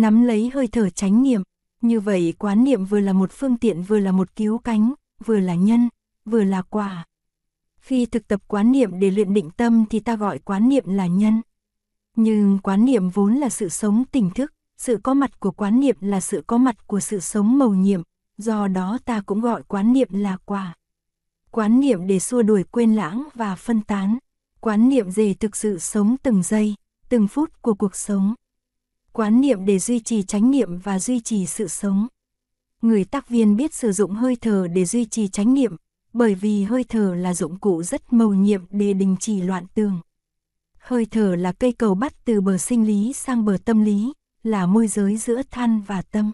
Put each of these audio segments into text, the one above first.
nắm lấy hơi thở chánh niệm. Như vậy quán niệm vừa là một phương tiện vừa là một cứu cánh, vừa là nhân, vừa là quả. Khi thực tập quán niệm để luyện định tâm thì ta gọi quán niệm là nhân. Nhưng quán niệm vốn là sự sống tỉnh thức, sự có mặt của quán niệm là sự có mặt của sự sống màu nhiệm, do đó ta cũng gọi quán niệm là quả. Quán niệm để xua đuổi quên lãng và phân tán, quán niệm về thực sự sống từng giây, từng phút của cuộc sống. Quán niệm để duy trì chánh niệm và duy trì sự sống. Người tác viên biết sử dụng hơi thở để duy trì chánh niệm, bởi vì hơi thở là dụng cụ rất mầu nhiệm để đình chỉ loạn tường. Hơi thở là cây cầu bắt từ bờ sinh lý sang bờ tâm lý, là môi giới giữa than và tâm.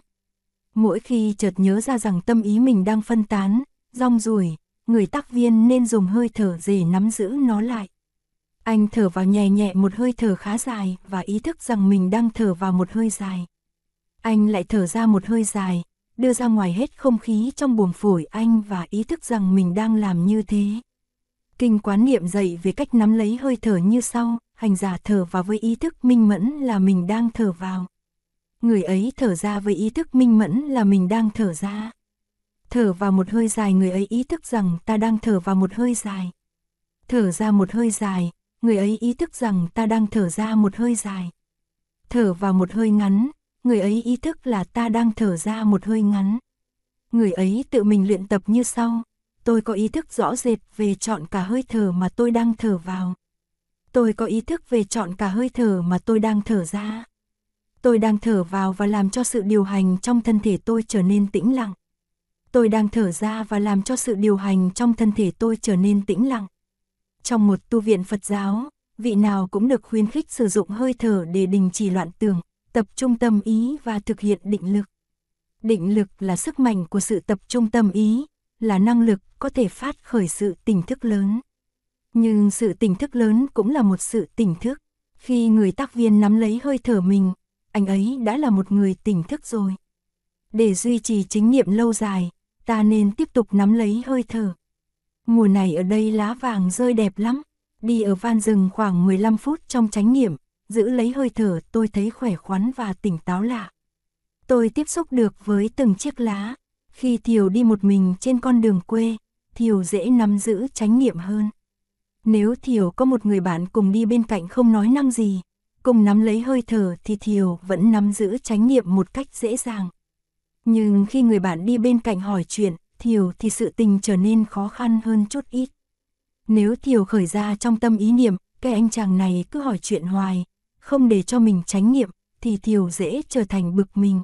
Mỗi khi chợt nhớ ra rằng tâm ý mình đang phân tán, rong ruổi, người tác viên nên dùng hơi thở để nắm giữ nó lại. Anh thở vào nhẹ nhẹ một hơi thở khá dài và ý thức rằng mình đang thở vào một hơi dài. Anh lại thở ra một hơi dài, đưa ra ngoài hết không khí trong buồng phổi anh và ý thức rằng mình đang làm như thế. Kinh quán niệm dạy về cách nắm lấy hơi thở như sau, hành giả thở vào với ý thức minh mẫn là mình đang thở vào. Người ấy thở ra với ý thức minh mẫn là mình đang thở ra. Thở vào một hơi dài người ấy ý thức rằng ta đang thở vào một hơi dài. Thở ra một hơi dài, người ấy ý thức rằng ta đang thở ra một hơi dài. Thở vào một hơi ngắn, người ấy ý thức là ta đang thở ra một hơi ngắn. Người ấy tự mình luyện tập như sau, tôi có ý thức rõ rệt về chọn cả hơi thở mà tôi đang thở vào. Tôi có ý thức về chọn cả hơi thở mà tôi đang thở ra. Tôi đang thở vào và làm cho sự điều hành trong thân thể tôi trở nên tĩnh lặng. Tôi đang thở ra và làm cho sự điều hành trong thân thể tôi trở nên tĩnh lặng. Trong một tu viện Phật giáo, vị nào cũng được khuyến khích sử dụng hơi thở để đình chỉ loạn tưởng, tập trung tâm ý và thực hiện định lực. Định lực là sức mạnh của sự tập trung tâm ý, là năng lực có thể phát khởi sự tỉnh thức lớn. Nhưng sự tỉnh thức lớn cũng là một sự tỉnh thức. Khi người tác viên nắm lấy hơi thở mình, anh ấy đã là một người tỉnh thức rồi. Để duy trì chính niệm lâu dài, ta nên tiếp tục nắm lấy hơi thở. Mùa này ở đây lá vàng rơi đẹp lắm, đi ở van rừng khoảng 15 phút trong chánh niệm, giữ lấy hơi thở tôi thấy khỏe khoắn và tỉnh táo lạ. Tôi tiếp xúc được với từng chiếc lá, khi Thiều đi một mình trên con đường quê, Thiều dễ nắm giữ chánh niệm hơn. Nếu Thiều có một người bạn cùng đi bên cạnh không nói năng gì, cùng nắm lấy hơi thở thì Thiều vẫn nắm giữ chánh niệm một cách dễ dàng. Nhưng khi người bạn đi bên cạnh hỏi chuyện, Thiều thì sự tình trở nên khó khăn hơn chút ít. Nếu Thiều khởi ra trong tâm ý niệm, cái anh chàng này cứ hỏi chuyện hoài, không để cho mình tránh niệm, thì Thiều dễ trở thành bực mình.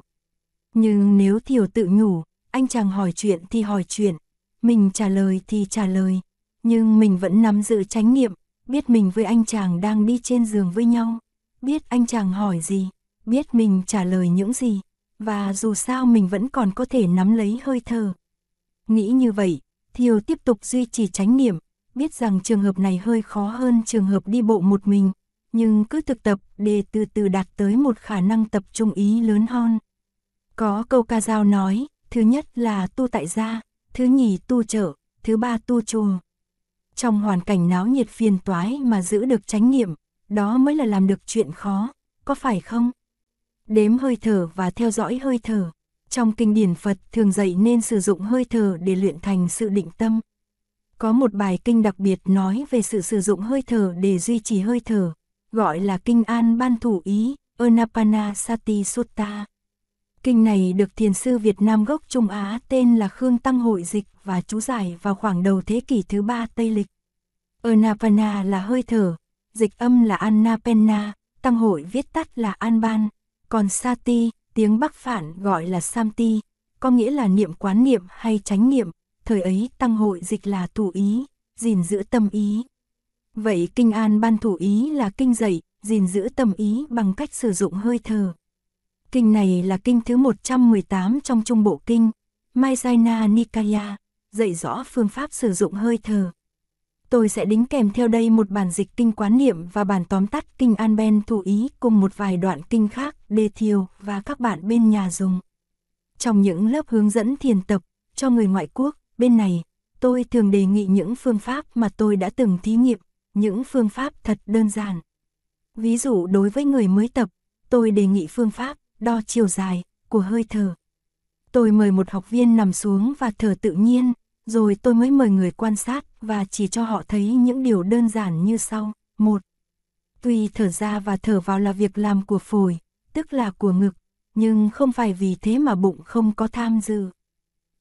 Nhưng nếu Thiều tự nhủ, anh chàng hỏi chuyện thì hỏi chuyện, mình trả lời thì trả lời, nhưng mình vẫn nắm giữ tránh niệm, biết mình với anh chàng đang đi trên giường với nhau, biết anh chàng hỏi gì, biết mình trả lời những gì, và dù sao mình vẫn còn có thể nắm lấy hơi thở. Nghĩ như vậy, Thiều tiếp tục duy trì tránh niệm, biết rằng trường hợp này hơi khó hơn trường hợp đi bộ một mình, nhưng cứ thực tập để từ từ đạt tới một khả năng tập trung ý lớn hơn. Có câu ca dao nói, thứ nhất là tu tại gia, thứ nhì tu chợ, thứ ba tu chùa. Trong hoàn cảnh náo nhiệt phiền toái mà giữ được chánh niệm, đó mới là làm được chuyện khó, có phải không? Đếm hơi thở và theo dõi hơi thở. Trong kinh điển Phật thường dạy nên sử dụng hơi thở để luyện thành sự định tâm. Có một bài kinh đặc biệt nói về sự sử dụng hơi thở để duy trì hơi thở, gọi là kinh an ban thủ ý, Anapana Sati Sutta. Kinh này được thiền sư Việt Nam gốc Trung Á tên là Khương Tăng Hội dịch và chú giải vào khoảng đầu thế kỷ thứ ba Tây Lịch. Anapana là hơi thở, dịch âm là Anapena, Tăng Hội viết tắt là Anban, còn Sati, tiếng Bắc phản gọi là Samti, có nghĩa là niệm quán niệm hay chánh niệm, thời ấy Tăng Hội dịch là thủ ý, gìn giữ tâm ý. Vậy Kinh An ban thủ ý là kinh dạy, gìn giữ tâm ý bằng cách sử dụng hơi thở. Kinh này là kinh thứ 118 trong Trung Bộ Kinh, Maisana Nikaya, dạy rõ phương pháp sử dụng hơi thở. Tôi sẽ đính kèm theo đây một bản dịch kinh quán niệm và bản tóm tắt kinh An Ben thủ ý cùng một vài đoạn kinh khác đề thiều và các bạn bên nhà dùng. Trong những lớp hướng dẫn thiền tập cho người ngoại quốc, bên này, tôi thường đề nghị những phương pháp mà tôi đã từng thí nghiệm, những phương pháp thật đơn giản. Ví dụ đối với người mới tập, tôi đề nghị phương pháp đo chiều dài của hơi thở. Tôi mời một học viên nằm xuống và thở tự nhiên, rồi tôi mới mời người quan sát và chỉ cho họ thấy những điều đơn giản như sau. một Tuy thở ra và thở vào là việc làm của phổi, tức là của ngực, nhưng không phải vì thế mà bụng không có tham dự.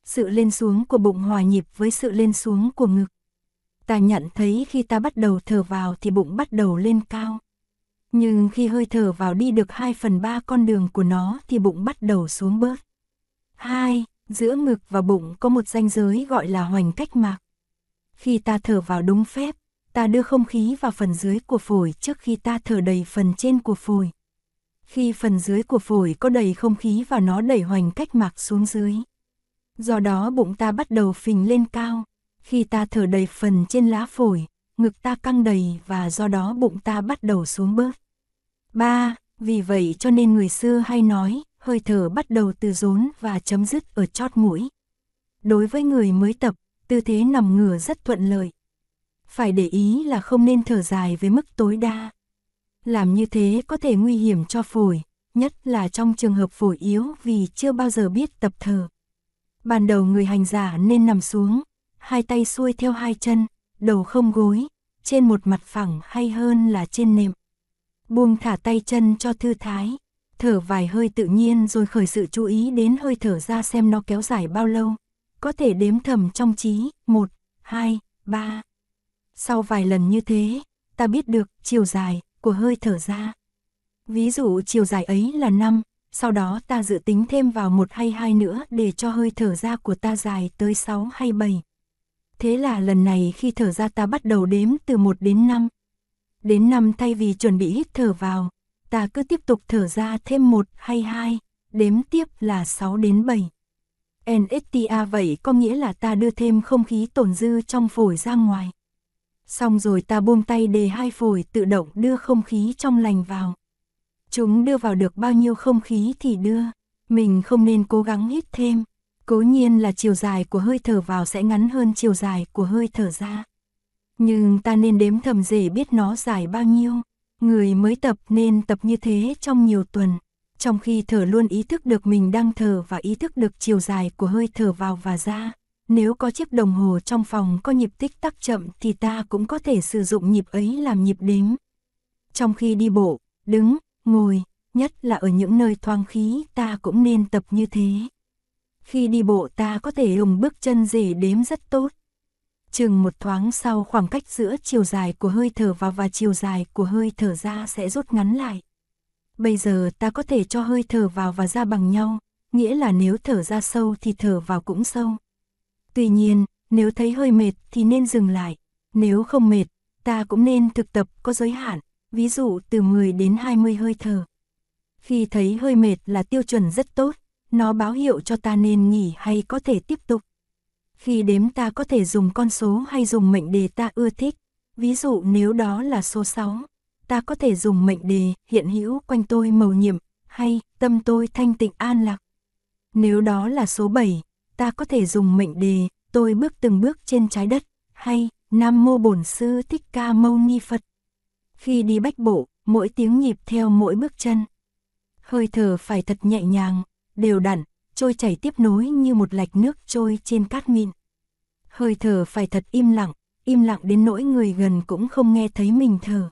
Sự lên xuống của bụng hòa nhịp với sự lên xuống của ngực. Ta nhận thấy khi ta bắt đầu thở vào thì bụng bắt đầu lên cao. Nhưng khi hơi thở vào đi được 2 phần 3 con đường của nó thì bụng bắt đầu xuống bớt. 2. Giữa ngực và bụng có một ranh giới gọi là hoành cách mạc. Khi ta thở vào đúng phép, ta đưa không khí vào phần dưới của phổi trước khi ta thở đầy phần trên của phổi. Khi phần dưới của phổi có đầy không khí và nó đẩy hoành cách mạc xuống dưới. Do đó bụng ta bắt đầu phình lên cao, khi ta thở đầy phần trên lá phổi, ngực ta căng đầy và do đó bụng ta bắt đầu xuống bớt. 3. Vì vậy cho nên người xưa hay nói, hơi thở bắt đầu từ rốn và chấm dứt ở chót mũi. Đối với người mới tập, tư thế nằm ngửa rất thuận lợi. Phải để ý là không nên thở dài với mức tối đa. Làm như thế có thể nguy hiểm cho phổi, nhất là trong trường hợp phổi yếu vì chưa bao giờ biết tập thở. Ban đầu người hành giả nên nằm xuống, hai tay xuôi theo hai chân, đầu không gối, trên một mặt phẳng hay hơn là trên nệm. Buông thả tay chân cho thư thái, thở vài hơi tự nhiên rồi khởi sự chú ý đến hơi thở ra xem nó kéo dài bao lâu. Có thể đếm thầm trong trí, 1, 2, 3. Sau vài lần như thế, ta biết được chiều dài của hơi thở ra. Ví dụ chiều dài ấy là 5, sau đó ta dự tính thêm vào một hay hai nữa để cho hơi thở ra của ta dài tới 6 hay 7. Thế là lần này khi thở ra ta bắt đầu đếm từ 1 đến 5. Đến 5 thay vì chuẩn bị hít thở vào, ta cứ tiếp tục thở ra thêm một hay hai, đếm tiếp là 6 đến 7. NSTA vậy có nghĩa là ta đưa thêm không khí tổn dư trong phổi ra ngoài. Xong rồi ta buông tay để hai phổi tự động đưa không khí trong lành vào. Chúng đưa vào được bao nhiêu không khí thì đưa, mình không nên cố gắng hít thêm. Cố nhiên là chiều dài của hơi thở vào sẽ ngắn hơn chiều dài của hơi thở ra. Nhưng ta nên đếm thầm để biết nó dài bao nhiêu. Người mới tập nên tập như thế trong nhiều tuần. Trong khi thở luôn ý thức được mình đang thở và ý thức được chiều dài của hơi thở vào và ra. Nếu có chiếc đồng hồ trong phòng có nhịp tích tắc chậm thì ta cũng có thể sử dụng nhịp ấy làm nhịp đếm. Trong khi đi bộ, đứng, ngồi, nhất là ở những nơi thoáng khí ta cũng nên tập như thế. Khi đi bộ ta có thể dùng bước chân rể đếm rất tốt. Chừng một thoáng sau khoảng cách giữa chiều dài của hơi thở vào và chiều dài của hơi thở ra sẽ rút ngắn lại. Bây giờ ta có thể cho hơi thở vào và ra bằng nhau, nghĩa là nếu thở ra sâu thì thở vào cũng sâu. Tuy nhiên, nếu thấy hơi mệt thì nên dừng lại, nếu không mệt, ta cũng nên thực tập có giới hạn, ví dụ từ 10 đến 20 hơi thở. Khi thấy hơi mệt là tiêu chuẩn rất tốt, nó báo hiệu cho ta nên nghỉ hay có thể tiếp tục. Khi đếm ta có thể dùng con số hay dùng mệnh đề ta ưa thích, ví dụ nếu đó là số 6, ta có thể dùng mệnh đề hiện hữu quanh tôi màu nhiệm, hay tâm tôi thanh tịnh an lạc. Nếu đó là số 7, ta có thể dùng mệnh đề tôi bước từng bước trên trái đất, hay Nam Mô Bổn Sư Thích Ca Mâu Ni Phật. Khi đi bách bộ, mỗi tiếng nhịp theo mỗi bước chân. Hơi thở phải thật nhẹ nhàng, đều đặn, trôi chảy tiếp nối như một lạch nước trôi trên cát mịn. Hơi thở phải thật im lặng, im lặng đến nỗi người gần cũng không nghe thấy mình thở.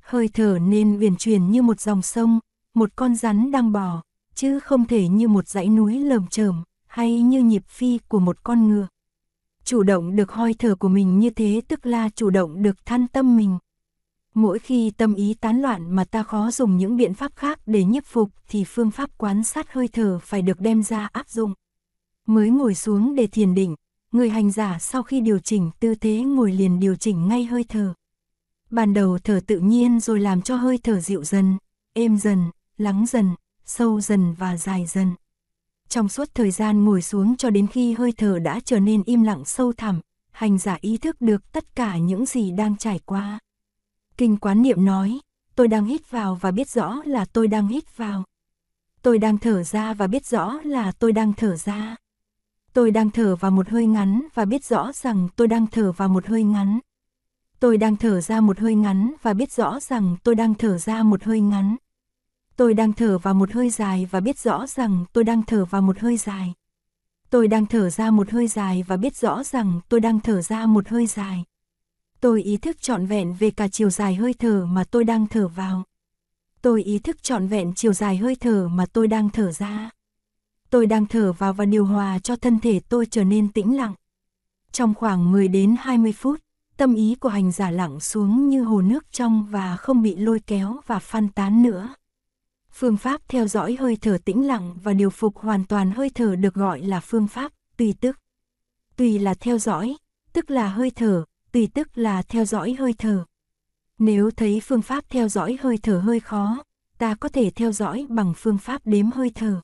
Hơi thở nên uyển chuyển như một dòng sông, một con rắn đang bò, chứ không thể như một dãy núi lởm chởm hay như nhịp phi của một con ngựa. Chủ động được hơi thở của mình như thế tức là chủ động được than tâm mình. Mỗi khi tâm ý tán loạn mà ta khó dùng những biện pháp khác để nhiếp phục thì phương pháp quán sát hơi thở phải được đem ra áp dụng. Mới ngồi xuống để thiền định, người hành giả sau khi điều chỉnh tư thế ngồi liền điều chỉnh ngay hơi thở. Ban đầu thở tự nhiên rồi làm cho hơi thở dịu dần, êm dần, lắng dần, sâu dần và dài dần. Trong suốt thời gian ngồi xuống cho đến khi hơi thở đã trở nên im lặng sâu thẳm, hành giả ý thức được tất cả những gì đang trải qua. Kinh quán niệm nói, tôi đang hít vào và biết rõ là tôi đang hít vào. Tôi đang thở ra và biết rõ là tôi đang thở ra. Tôi đang thở vào một hơi ngắn và biết rõ rằng tôi đang thở vào một hơi ngắn. Tôi đang thở ra một hơi ngắn và biết rõ rằng tôi đang thở ra một hơi ngắn. Tôi đang thở vào một hơi dài và biết rõ rằng tôi đang thở vào một hơi dài. Tôi đang thở ra một hơi dài và biết rõ rằng tôi đang thở ra một hơi dài. Tôi ý thức trọn vẹn về cả chiều dài hơi thở mà tôi đang thở vào. Tôi ý thức trọn vẹn chiều dài hơi thở mà tôi đang thở ra. Tôi đang thở vào và điều hòa cho thân thể tôi trở nên tĩnh lặng. Trong khoảng 10 đến 20 phút, tâm ý của hành giả lặng xuống như hồ nước trong và không bị lôi kéo và phân tán nữa. Phương pháp theo dõi hơi thở tĩnh lặng và điều phục hoàn toàn hơi thở được gọi là phương pháp tùy tức. Tùy là theo dõi, tức là hơi thở, tùy tức là theo dõi hơi thở. Nếu thấy phương pháp theo dõi hơi thở hơi khó, ta có thể theo dõi bằng phương pháp đếm hơi thở.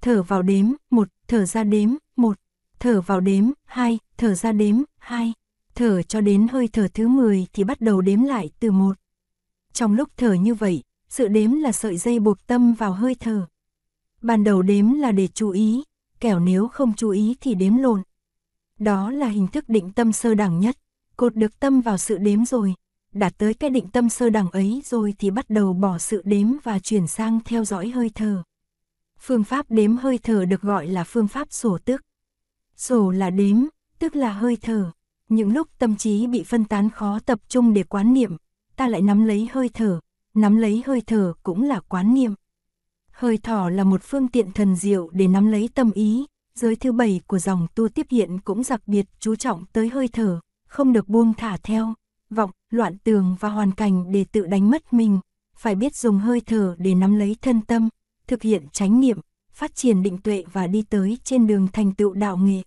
Thở vào đếm, một, thở ra đếm, một, thở vào đếm, hai, thở ra đếm, hai, thở cho đến hơi thở thứ 10 thì bắt đầu đếm lại từ một. Trong lúc thở như vậy, sự đếm là sợi dây buộc tâm vào hơi thở. Ban đầu đếm là để chú ý, kẻo nếu không chú ý thì đếm lộn. Đó là hình thức định tâm sơ đẳng nhất, cột được tâm vào sự đếm rồi, đạt tới cái định tâm sơ đẳng ấy rồi thì bắt đầu bỏ sự đếm và chuyển sang theo dõi hơi thở. Phương pháp đếm hơi thở được gọi là phương pháp sổ tức. Sổ là đếm, tức là hơi thở. Những lúc tâm trí bị phân tán khó tập trung để quán niệm, ta lại nắm lấy hơi thở, nắm lấy hơi thở cũng là quán niệm. Hơi thở là một phương tiện thần diệu để nắm lấy tâm ý, giới thứ bảy của dòng tu tiếp hiện cũng đặc biệt chú trọng tới hơi thở, không được buông thả theo, vọng, loạn tường và hoàn cảnh để tự đánh mất mình, phải biết dùng hơi thở để nắm lấy thân tâm, thực hiện chánh niệm, phát triển định tuệ và đi tới trên đường thành tựu đạo nghệ.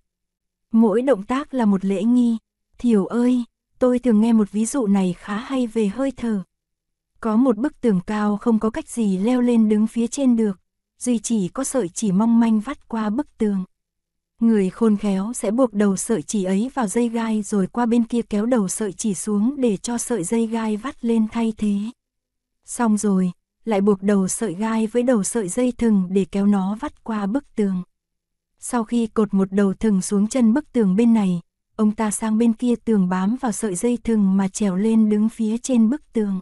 Mỗi động tác là một lễ nghi, thiểu ơi, tôi thường nghe một ví dụ này khá hay về hơi thở. Có một bức tường cao không có cách gì leo lên đứng phía trên được, duy chỉ có sợi chỉ mong manh vắt qua bức tường. Người khôn khéo sẽ buộc đầu sợi chỉ ấy vào dây gai rồi qua bên kia kéo đầu sợi chỉ xuống để cho sợi dây gai vắt lên thay thế. Xong rồi, lại buộc đầu sợi gai với đầu sợi dây thừng để kéo nó vắt qua bức tường. Sau khi cột một đầu thừng xuống chân bức tường bên này, ông ta sang bên kia tường bám vào sợi dây thừng mà trèo lên đứng phía trên bức tường.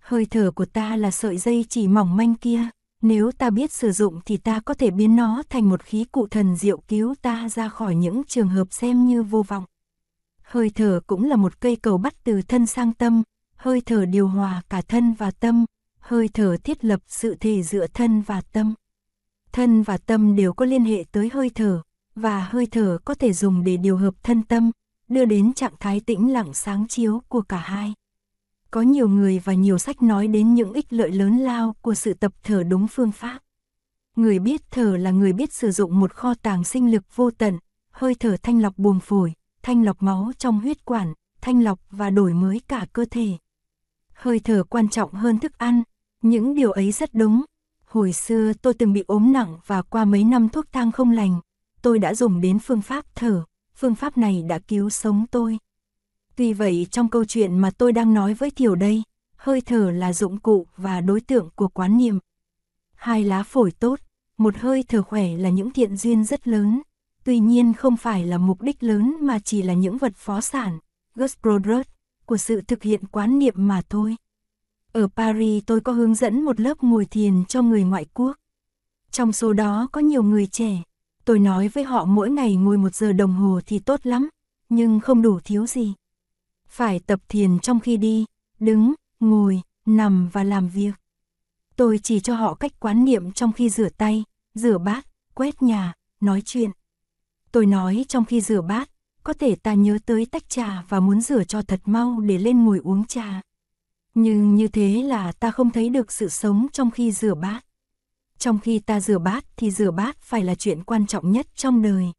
Hơi thở của ta là sợi dây chỉ mỏng manh kia, nếu ta biết sử dụng thì ta có thể biến nó thành một khí cụ thần diệu cứu ta ra khỏi những trường hợp xem như vô vọng. Hơi thở cũng là một cây cầu bắt từ thân sang tâm, hơi thở điều hòa cả thân và tâm, hơi thở thiết lập sự thể giữa thân và tâm. Thân và tâm đều có liên hệ tới hơi thở, và hơi thở có thể dùng để điều hợp thân tâm, đưa đến trạng thái tĩnh lặng sáng chiếu của cả hai. Có nhiều người và nhiều sách nói đến những ích lợi lớn lao của sự tập thở đúng phương pháp. Người biết thở là người biết sử dụng một kho tàng sinh lực vô tận, hơi thở thanh lọc buồng phổi, thanh lọc máu trong huyết quản, thanh lọc và đổi mới cả cơ thể. Hơi thở quan trọng hơn thức ăn, những điều ấy rất đúng. Hồi xưa tôi từng bị ốm nặng và qua mấy năm thuốc thang không lành, tôi đã dùng đến phương pháp thở, phương pháp này đã cứu sống tôi. Tuy vậy trong câu chuyện mà tôi đang nói với Thiểu đây, hơi thở là dụng cụ và đối tượng của quán niệm. Hai lá phổi tốt, một hơi thở khỏe là những thiện duyên rất lớn, tuy nhiên không phải là mục đích lớn mà chỉ là những vật phó sản, Gus của sự thực hiện quán niệm mà thôi. Ở Paris tôi có hướng dẫn một lớp ngồi thiền cho người ngoại quốc. Trong số đó có nhiều người trẻ. Tôi nói với họ mỗi ngày ngồi một giờ đồng hồ thì tốt lắm, nhưng không đủ thiếu gì. Phải tập thiền trong khi đi, đứng, ngồi, nằm và làm việc. Tôi chỉ cho họ cách quán niệm trong khi rửa tay, rửa bát, quét nhà, nói chuyện. Tôi nói trong khi rửa bát, có thể ta nhớ tới tách trà và muốn rửa cho thật mau để lên ngồi uống trà. Nhưng như thế là ta không thấy được sự sống trong khi rửa bát. Trong khi ta rửa bát thì rửa bát phải là chuyện quan trọng nhất trong đời.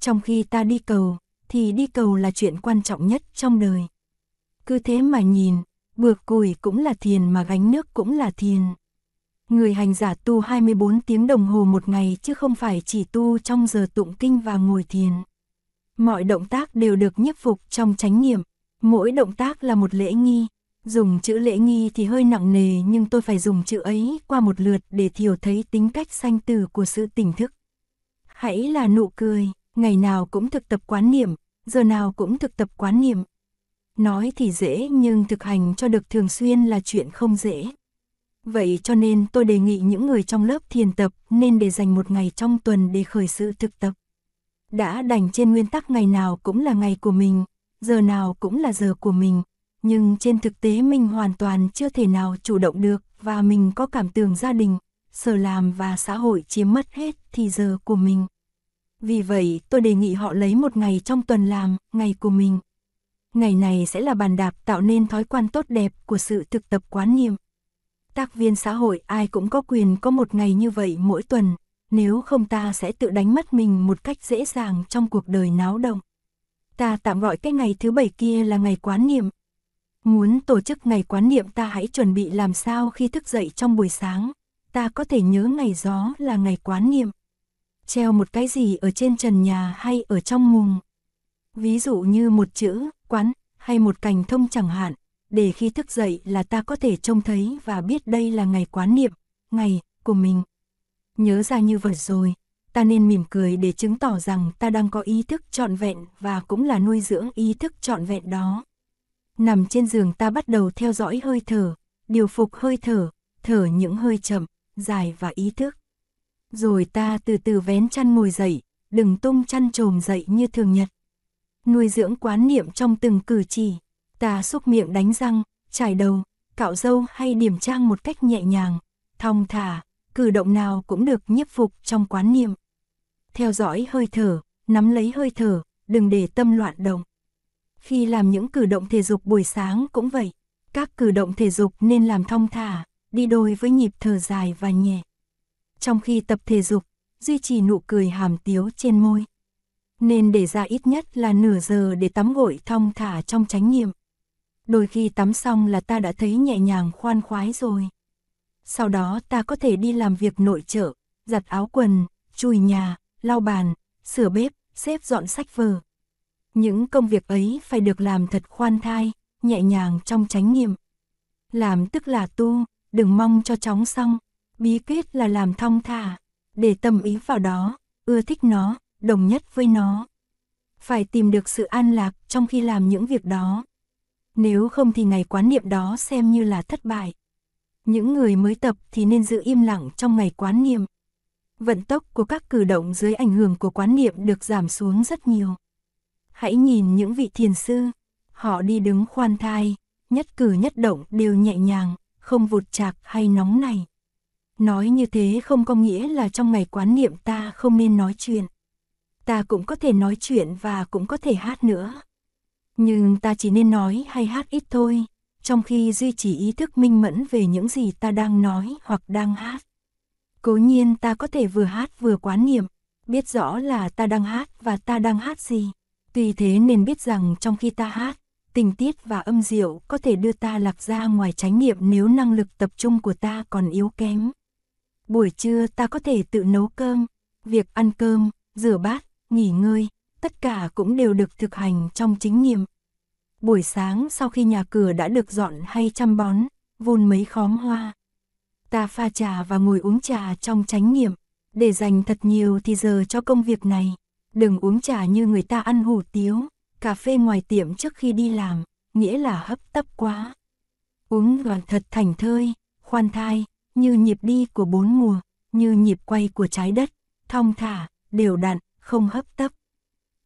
Trong khi ta đi cầu, thì đi cầu là chuyện quan trọng nhất trong đời. Cứ thế mà nhìn, bược củi cũng là thiền mà gánh nước cũng là thiền. Người hành giả tu 24 tiếng đồng hồ một ngày chứ không phải chỉ tu trong giờ tụng kinh và ngồi thiền. Mọi động tác đều được nhiếp phục trong chánh niệm, mỗi động tác là một lễ nghi. Dùng chữ lễ nghi thì hơi nặng nề nhưng tôi phải dùng chữ ấy qua một lượt để thiểu thấy tính cách sanh tử của sự tỉnh thức. Hãy là nụ cười, ngày nào cũng thực tập quán niệm, giờ nào cũng thực tập quán niệm. Nói thì dễ nhưng thực hành cho được thường xuyên là chuyện không dễ. Vậy cho nên tôi đề nghị những người trong lớp thiền tập nên để dành một ngày trong tuần để khởi sự thực tập. Đã đành trên nguyên tắc ngày nào cũng là ngày của mình, giờ nào cũng là giờ của mình, nhưng trên thực tế mình hoàn toàn chưa thể nào chủ động được và mình có cảm tưởng gia đình, sở làm và xã hội chiếm mất hết thì giờ của mình. Vì vậy tôi đề nghị họ lấy một ngày trong tuần làm, ngày của mình. Ngày này sẽ là bàn đạp tạo nên thói quen tốt đẹp của sự thực tập quán niệm. Tác viên xã hội ai cũng có quyền có một ngày như vậy mỗi tuần, nếu không ta sẽ tự đánh mất mình một cách dễ dàng trong cuộc đời náo động. Ta tạm gọi cái ngày thứ bảy kia là ngày quán niệm. Muốn tổ chức ngày quán niệm ta hãy chuẩn bị làm sao khi thức dậy trong buổi sáng, ta có thể nhớ ngày gió là ngày quán niệm. Treo một cái gì ở trên trần nhà hay ở trong mùng. Ví dụ như một chữ, quán, hay một cành thông chẳng hạn, để khi thức dậy là ta có thể trông thấy và biết đây là ngày quán niệm, ngày của mình. Nhớ ra như vậy rồi, ta nên mỉm cười để chứng tỏ rằng ta đang có ý thức trọn vẹn và cũng là nuôi dưỡng ý thức trọn vẹn đó. Nằm trên giường ta bắt đầu theo dõi hơi thở, điều phục hơi thở, thở những hơi chậm, dài và ý thức. Rồi ta từ từ vén chăn ngồi dậy, đừng tung chăn trồm dậy như thường nhật. Nuôi dưỡng quán niệm trong từng cử chỉ, ta xúc miệng đánh răng, trải đầu, cạo râu hay điểm trang một cách nhẹ nhàng, thong thả, cử động nào cũng được nhiếp phục trong quán niệm. Theo dõi hơi thở, nắm lấy hơi thở, đừng để tâm loạn động. Khi làm những cử động thể dục buổi sáng cũng vậy, các cử động thể dục nên làm thong thả, đi đôi với nhịp thở dài và nhẹ. Trong khi tập thể dục, duy trì nụ cười hàm tiếu trên môi. Nên để ra ít nhất là nửa giờ để tắm gội thong thả trong chánh niệm. Đôi khi tắm xong là ta đã thấy nhẹ nhàng khoan khoái rồi. Sau đó ta có thể đi làm việc nội trợ, giặt áo quần, chùi nhà, lau bàn, sửa bếp, xếp dọn sách vở. Những công việc ấy phải được làm thật khoan thai, nhẹ nhàng trong chánh niệm. Làm tức là tu, đừng mong cho chóng xong, bí quyết là làm thong thả, để tâm ý vào đó, ưa thích nó, đồng nhất với nó. Phải tìm được sự an lạc trong khi làm những việc đó. Nếu không thì ngày quán niệm đó xem như là thất bại. Những người mới tập thì nên giữ im lặng trong ngày quán niệm. Vận tốc của các cử động dưới ảnh hưởng của quán niệm được giảm xuống rất nhiều. Hãy nhìn những vị thiền sư, họ đi đứng khoan thai, nhất cử nhất động đều nhẹ nhàng, không vụt chạc hay nóng này. Nói như thế không có nghĩa là trong ngày quán niệm ta không nên nói chuyện. Ta cũng có thể nói chuyện và cũng có thể hát nữa. Nhưng ta chỉ nên nói hay hát ít thôi, trong khi duy trì ý thức minh mẫn về những gì ta đang nói hoặc đang hát. Cố nhiên ta có thể vừa hát vừa quán niệm, biết rõ là ta đang hát và ta đang hát gì. Tuy thế nên biết rằng trong khi ta hát, tình tiết và âm diệu có thể đưa ta lạc ra ngoài chánh niệm nếu năng lực tập trung của ta còn yếu kém. Buổi trưa ta có thể tự nấu cơm, việc ăn cơm, rửa bát, nghỉ ngơi, tất cả cũng đều được thực hành trong chính niệm. Buổi sáng sau khi nhà cửa đã được dọn hay chăm bón, vun mấy khóm hoa. Ta pha trà và ngồi uống trà trong chánh niệm, để dành thật nhiều thì giờ cho công việc này. Đừng uống trà như người ta ăn hủ tiếu, cà phê ngoài tiệm trước khi đi làm, nghĩa là hấp tấp quá. Uống đoàn thật thành thơi, khoan thai, như nhịp đi của bốn mùa, như nhịp quay của trái đất, thong thả, đều đặn, không hấp tấp.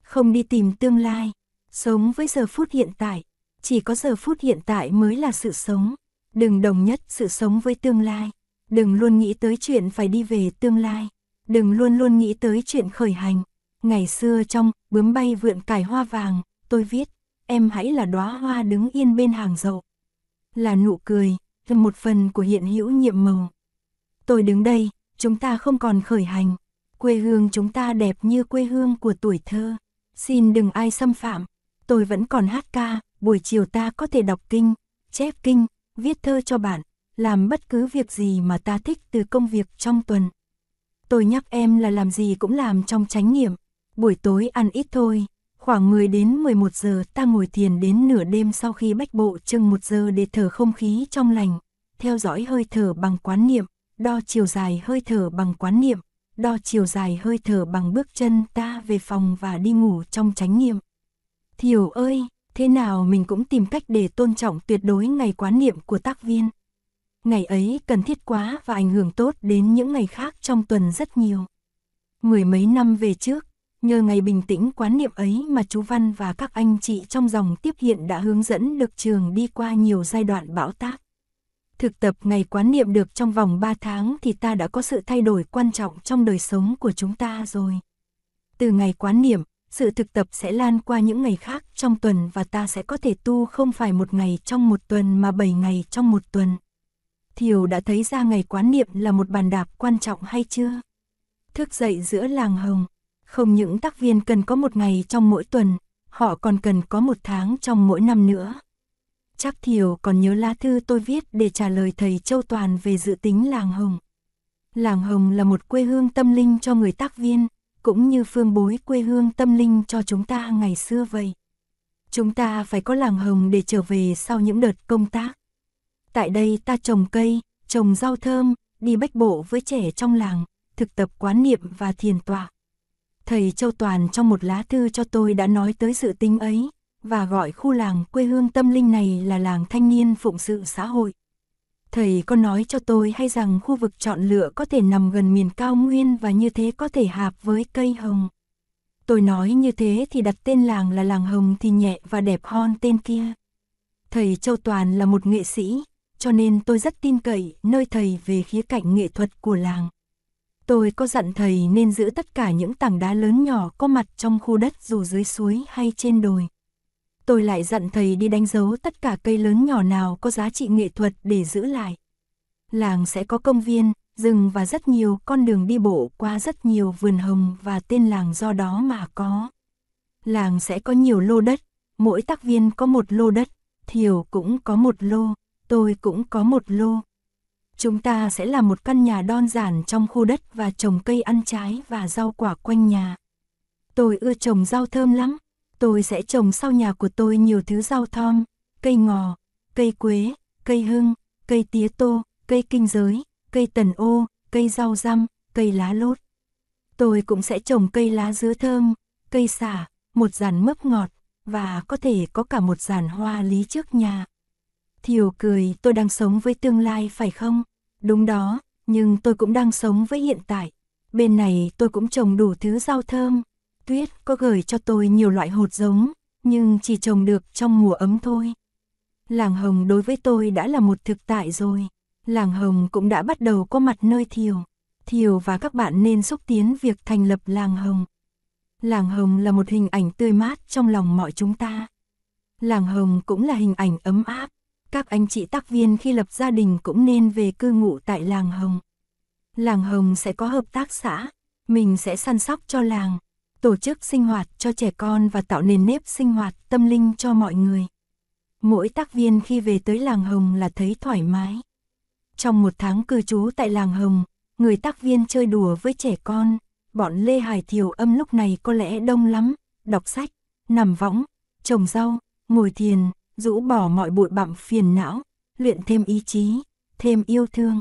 Không đi tìm tương lai, sống với giờ phút hiện tại, chỉ có giờ phút hiện tại mới là sự sống. Đừng đồng nhất sự sống với tương lai, đừng luôn nghĩ tới chuyện phải đi về tương lai, đừng luôn luôn nghĩ tới chuyện khởi hành. Ngày xưa trong bướm bay vượn cải hoa vàng, tôi viết, em hãy là đóa hoa đứng yên bên hàng dậu. Là nụ cười, một phần của hiện hữu nhiệm màu. Tôi đứng đây, chúng ta không còn khởi hành, quê hương chúng ta đẹp như quê hương của tuổi thơ. Xin đừng ai xâm phạm, tôi vẫn còn hát ca, buổi chiều ta có thể đọc kinh, chép kinh, viết thơ cho bạn, làm bất cứ việc gì mà ta thích từ công việc trong tuần. Tôi nhắc em là làm gì cũng làm trong chánh nghiệm, buổi tối ăn ít thôi, khoảng 10 đến 11 giờ ta ngồi thiền đến nửa đêm sau khi bách bộ chừng một giờ để thở không khí trong lành, theo dõi hơi thở bằng quán niệm, đo chiều dài hơi thở bằng quán niệm, đo chiều dài hơi thở bằng bước chân ta về phòng và đi ngủ trong chánh niệm. Thiều ơi, thế nào mình cũng tìm cách để tôn trọng tuyệt đối ngày quán niệm của tác viên. Ngày ấy cần thiết quá và ảnh hưởng tốt đến những ngày khác trong tuần rất nhiều. Mười mấy năm về trước, nhờ ngày bình tĩnh quán niệm ấy mà chú Văn và các anh chị trong dòng tiếp hiện đã hướng dẫn được trường đi qua nhiều giai đoạn bão táp. Thực tập ngày quán niệm được trong vòng 3 tháng thì ta đã có sự thay đổi quan trọng trong đời sống của chúng ta rồi. Từ ngày quán niệm, sự thực tập sẽ lan qua những ngày khác trong tuần và ta sẽ có thể tu không phải một ngày trong một tuần mà 7 ngày trong một tuần. Thiều đã thấy ra ngày quán niệm là một bàn đạp quan trọng hay chưa? Thức dậy giữa làng hồng, không những tác viên cần có một ngày trong mỗi tuần, họ còn cần có một tháng trong mỗi năm nữa. Chắc Thiều còn nhớ lá thư tôi viết để trả lời thầy Châu Toàn về dự tính làng Hồng. Làng Hồng là một quê hương tâm linh cho người tác viên, cũng như phương bối quê hương tâm linh cho chúng ta ngày xưa vậy. Chúng ta phải có làng Hồng để trở về sau những đợt công tác. Tại đây ta trồng cây, trồng rau thơm, đi bách bộ với trẻ trong làng, thực tập quán niệm và thiền tọa. Thầy Châu Toàn trong một lá thư cho tôi đã nói tới sự tính ấy, và gọi khu làng quê hương tâm linh này là làng thanh niên phụng sự xã hội. Thầy có nói cho tôi hay rằng khu vực chọn lựa có thể nằm gần miền cao nguyên và như thế có thể hạp với cây hồng. Tôi nói như thế thì đặt tên làng là làng hồng thì nhẹ và đẹp hơn tên kia. Thầy Châu Toàn là một nghệ sĩ, cho nên tôi rất tin cậy nơi thầy về khía cạnh nghệ thuật của làng. Tôi có dặn thầy nên giữ tất cả những tảng đá lớn nhỏ có mặt trong khu đất dù dưới suối hay trên đồi. Tôi lại dặn thầy đi đánh dấu tất cả cây lớn nhỏ nào có giá trị nghệ thuật để giữ lại. Làng sẽ có công viên, rừng và rất nhiều con đường đi bộ qua rất nhiều vườn hồng và tên làng do đó mà có. Làng sẽ có nhiều lô đất, mỗi tác viên có một lô đất, Thiều cũng có một lô, tôi cũng có một lô. Chúng ta sẽ làm một căn nhà đơn giản trong khu đất và trồng cây ăn trái và rau quả quanh nhà. Tôi ưa trồng rau thơm lắm. Tôi sẽ trồng sau nhà của tôi nhiều thứ rau thơm, cây ngò, cây quế, cây hương, cây tía tô, cây kinh giới, cây tần ô, cây rau răm, cây lá lốt. Tôi cũng sẽ trồng cây lá dứa thơm, cây xả, một giàn mướp ngọt, và có thể có cả một giàn hoa lý trước nhà. Thiều cười, tôi đang sống với tương lai phải không? Đúng đó, nhưng tôi cũng đang sống với hiện tại. Bên này tôi cũng trồng đủ thứ rau thơm. Tuyết có gửi cho tôi nhiều loại hột giống, nhưng chỉ trồng được trong mùa ấm thôi. Làng Hồng đối với tôi đã là một thực tại rồi. Làng Hồng cũng đã bắt đầu có mặt nơi Thiều. Thiều và các bạn nên xúc tiến việc thành lập Làng Hồng. Làng Hồng là một hình ảnh tươi mát trong lòng mọi chúng ta. Làng Hồng cũng là hình ảnh ấm áp. Các anh chị tác viên khi lập gia đình cũng nên về cư ngụ tại làng Hồng. Làng Hồng sẽ có hợp tác xã, mình sẽ săn sóc cho làng, tổ chức sinh hoạt cho trẻ con và tạo nền nếp sinh hoạt tâm linh cho mọi người. Mỗi tác viên khi về tới làng Hồng là thấy thoải mái. Trong một tháng cư trú tại làng Hồng, người tác viên chơi đùa với trẻ con, bọn Lê Hải Thiều âm lúc này có lẽ đông lắm, đọc sách, nằm võng, trồng rau, ngồi thiền, rũ bỏ mọi bụi bặm phiền não, luyện thêm ý chí, thêm yêu thương.